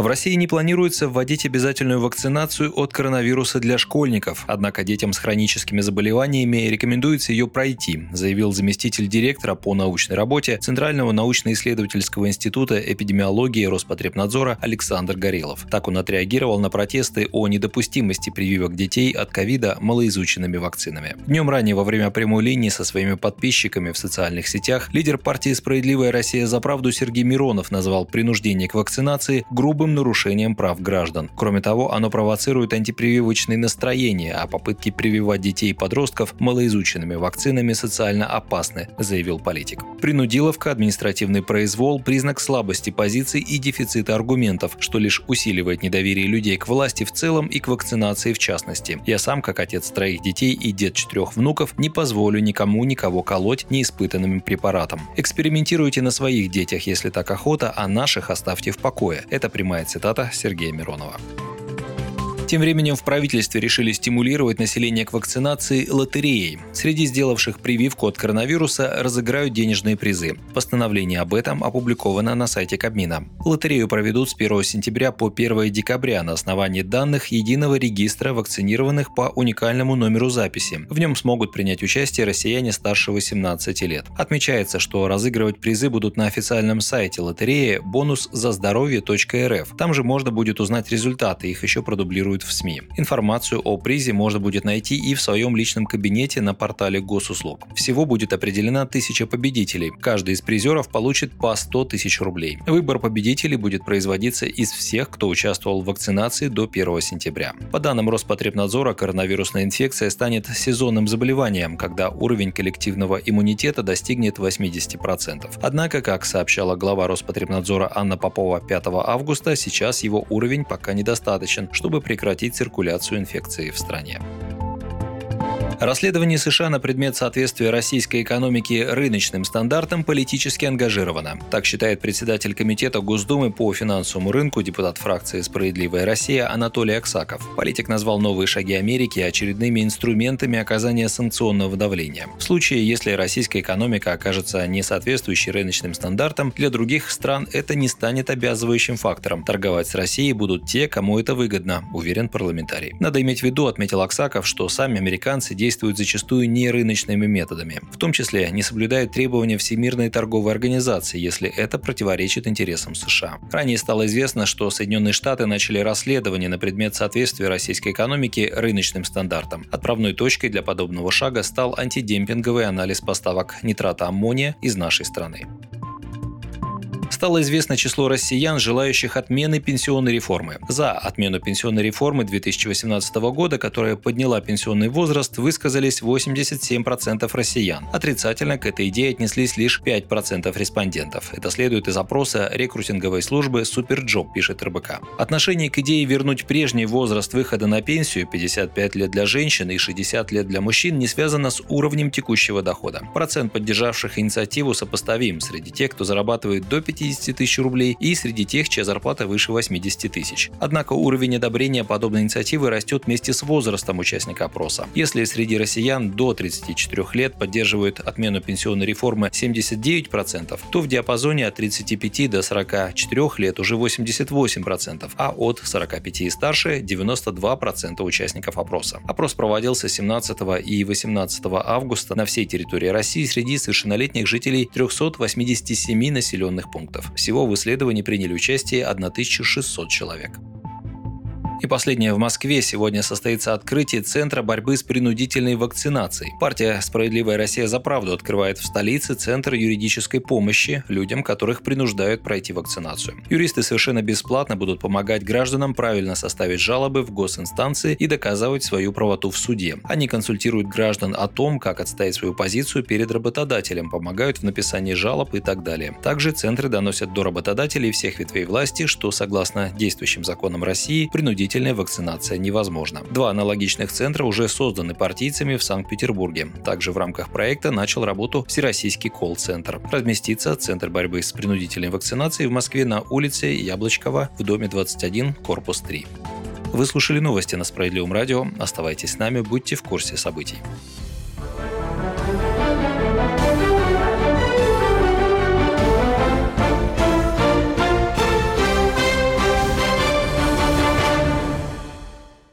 В России не планируется вводить обязательную вакцинацию от коронавируса для школьников, однако детям с хроническими заболеваниями рекомендуется ее пройти, заявил заместитель директора по научной работе Центрального научно-исследовательского института эпидемиологии Роспотребнадзора Александр Горелов. Так он отреагировал на протесты о недопустимости прививок детей от ковида малоизученными вакцинами. Днем ранее во время прямой линии со своими подписчиками в социальных сетях лидер партии «Справедливая Россия за правду» Сергей Миронов назвал принуждение к вакцинации грубым грубым нарушением прав граждан. Кроме того, оно провоцирует антипрививочные настроения, а попытки прививать детей и подростков малоизученными вакцинами социально опасны, заявил политик. Принудиловка, административный произвол – признак слабости позиций и дефицита аргументов, что лишь усиливает недоверие людей к власти в целом и к вакцинации в частности. Я сам, как отец троих детей и дед четырех внуков, не позволю никому никого колоть неиспытанным препаратом. Экспериментируйте на своих детях, если так охота, а наших оставьте в покое. Это прямая Цитата Сергея Миронова. Тем временем в правительстве решили стимулировать население к вакцинации лотереей. Среди сделавших прививку от коронавируса разыграют денежные призы. Постановление об этом опубликовано на сайте Кабмина. Лотерею проведут с 1 сентября по 1 декабря на основании данных единого регистра вакцинированных по уникальному номеру записи. В нем смогут принять участие россияне старше 18 лет. Отмечается, что разыгрывать призы будут на официальном сайте лотереи бонус за здоровье.рф. Там же можно будет узнать результаты, их еще продублируют публикуют в СМИ. Информацию о призе можно будет найти и в своем личном кабинете на портале госуслуг. Всего будет определена тысяча победителей. Каждый из призеров получит по 100 тысяч рублей. Выбор победителей будет производиться из всех, кто участвовал в вакцинации до 1 сентября. По данным Роспотребнадзора, коронавирусная инфекция станет сезонным заболеванием, когда уровень коллективного иммунитета достигнет 80%. Однако, как сообщала глава Роспотребнадзора Анна Попова 5 августа, сейчас его уровень пока недостаточен, чтобы прекратить прекратить циркуляцию инфекции в стране. Расследование США на предмет соответствия российской экономики рыночным стандартам политически ангажировано. Так считает председатель Комитета Госдумы по финансовому рынку, депутат фракции «Справедливая Россия» Анатолий Аксаков. Политик назвал новые шаги Америки очередными инструментами оказания санкционного давления. В случае, если российская экономика окажется не соответствующей рыночным стандартам, для других стран это не станет обязывающим фактором. Торговать с Россией будут те, кому это выгодно, уверен парламентарий. Надо иметь в виду, отметил Аксаков, что сами американцы действуют действуют зачастую не рыночными методами. В том числе не соблюдают требования Всемирной торговой организации, если это противоречит интересам США. Ранее стало известно, что Соединенные Штаты начали расследование на предмет соответствия российской экономики рыночным стандартам. Отправной точкой для подобного шага стал антидемпинговый анализ поставок нитрата аммония из нашей страны стало известно число россиян, желающих отмены пенсионной реформы. За отмену пенсионной реформы 2018 года, которая подняла пенсионный возраст, высказались 87% россиян. Отрицательно к этой идее отнеслись лишь 5% респондентов. Это следует из опроса рекрутинговой службы SuperJob, пишет РБК. Отношение к идее вернуть прежний возраст выхода на пенсию 55 лет для женщин и 60 лет для мужчин не связано с уровнем текущего дохода. Процент поддержавших инициативу сопоставим среди тех, кто зарабатывает до 50 50 тысяч рублей и среди тех, чья зарплата выше 80 тысяч. Однако уровень одобрения подобной инициативы растет вместе с возрастом участника опроса. Если среди россиян до 34 лет поддерживают отмену пенсионной реформы 79%, то в диапазоне от 35 до 44 лет уже 88%, а от 45 и старше 92% участников опроса. Опрос проводился 17 и 18 августа на всей территории России среди совершеннолетних жителей 387 населенных пунктов. Всего в исследовании приняли участие 1600 человек. И последнее в Москве. Сегодня состоится открытие Центра борьбы с принудительной вакцинацией. Партия «Справедливая Россия за правду» открывает в столице Центр юридической помощи людям, которых принуждают пройти вакцинацию. Юристы совершенно бесплатно будут помогать гражданам правильно составить жалобы в госинстанции и доказывать свою правоту в суде. Они консультируют граждан о том, как отстоять свою позицию перед работодателем, помогают в написании жалоб и так далее. Также центры доносят до работодателей всех ветвей власти, что согласно действующим законам России принудительно принудительная вакцинация невозможна. Два аналогичных центра уже созданы партийцами в Санкт-Петербурге. Также в рамках проекта начал работу Всероссийский колл-центр. Разместится Центр борьбы с принудительной вакцинацией в Москве на улице Яблочкова в доме 21, корпус 3. Вы слушали новости на Справедливом радио. Оставайтесь с нами, будьте в курсе событий.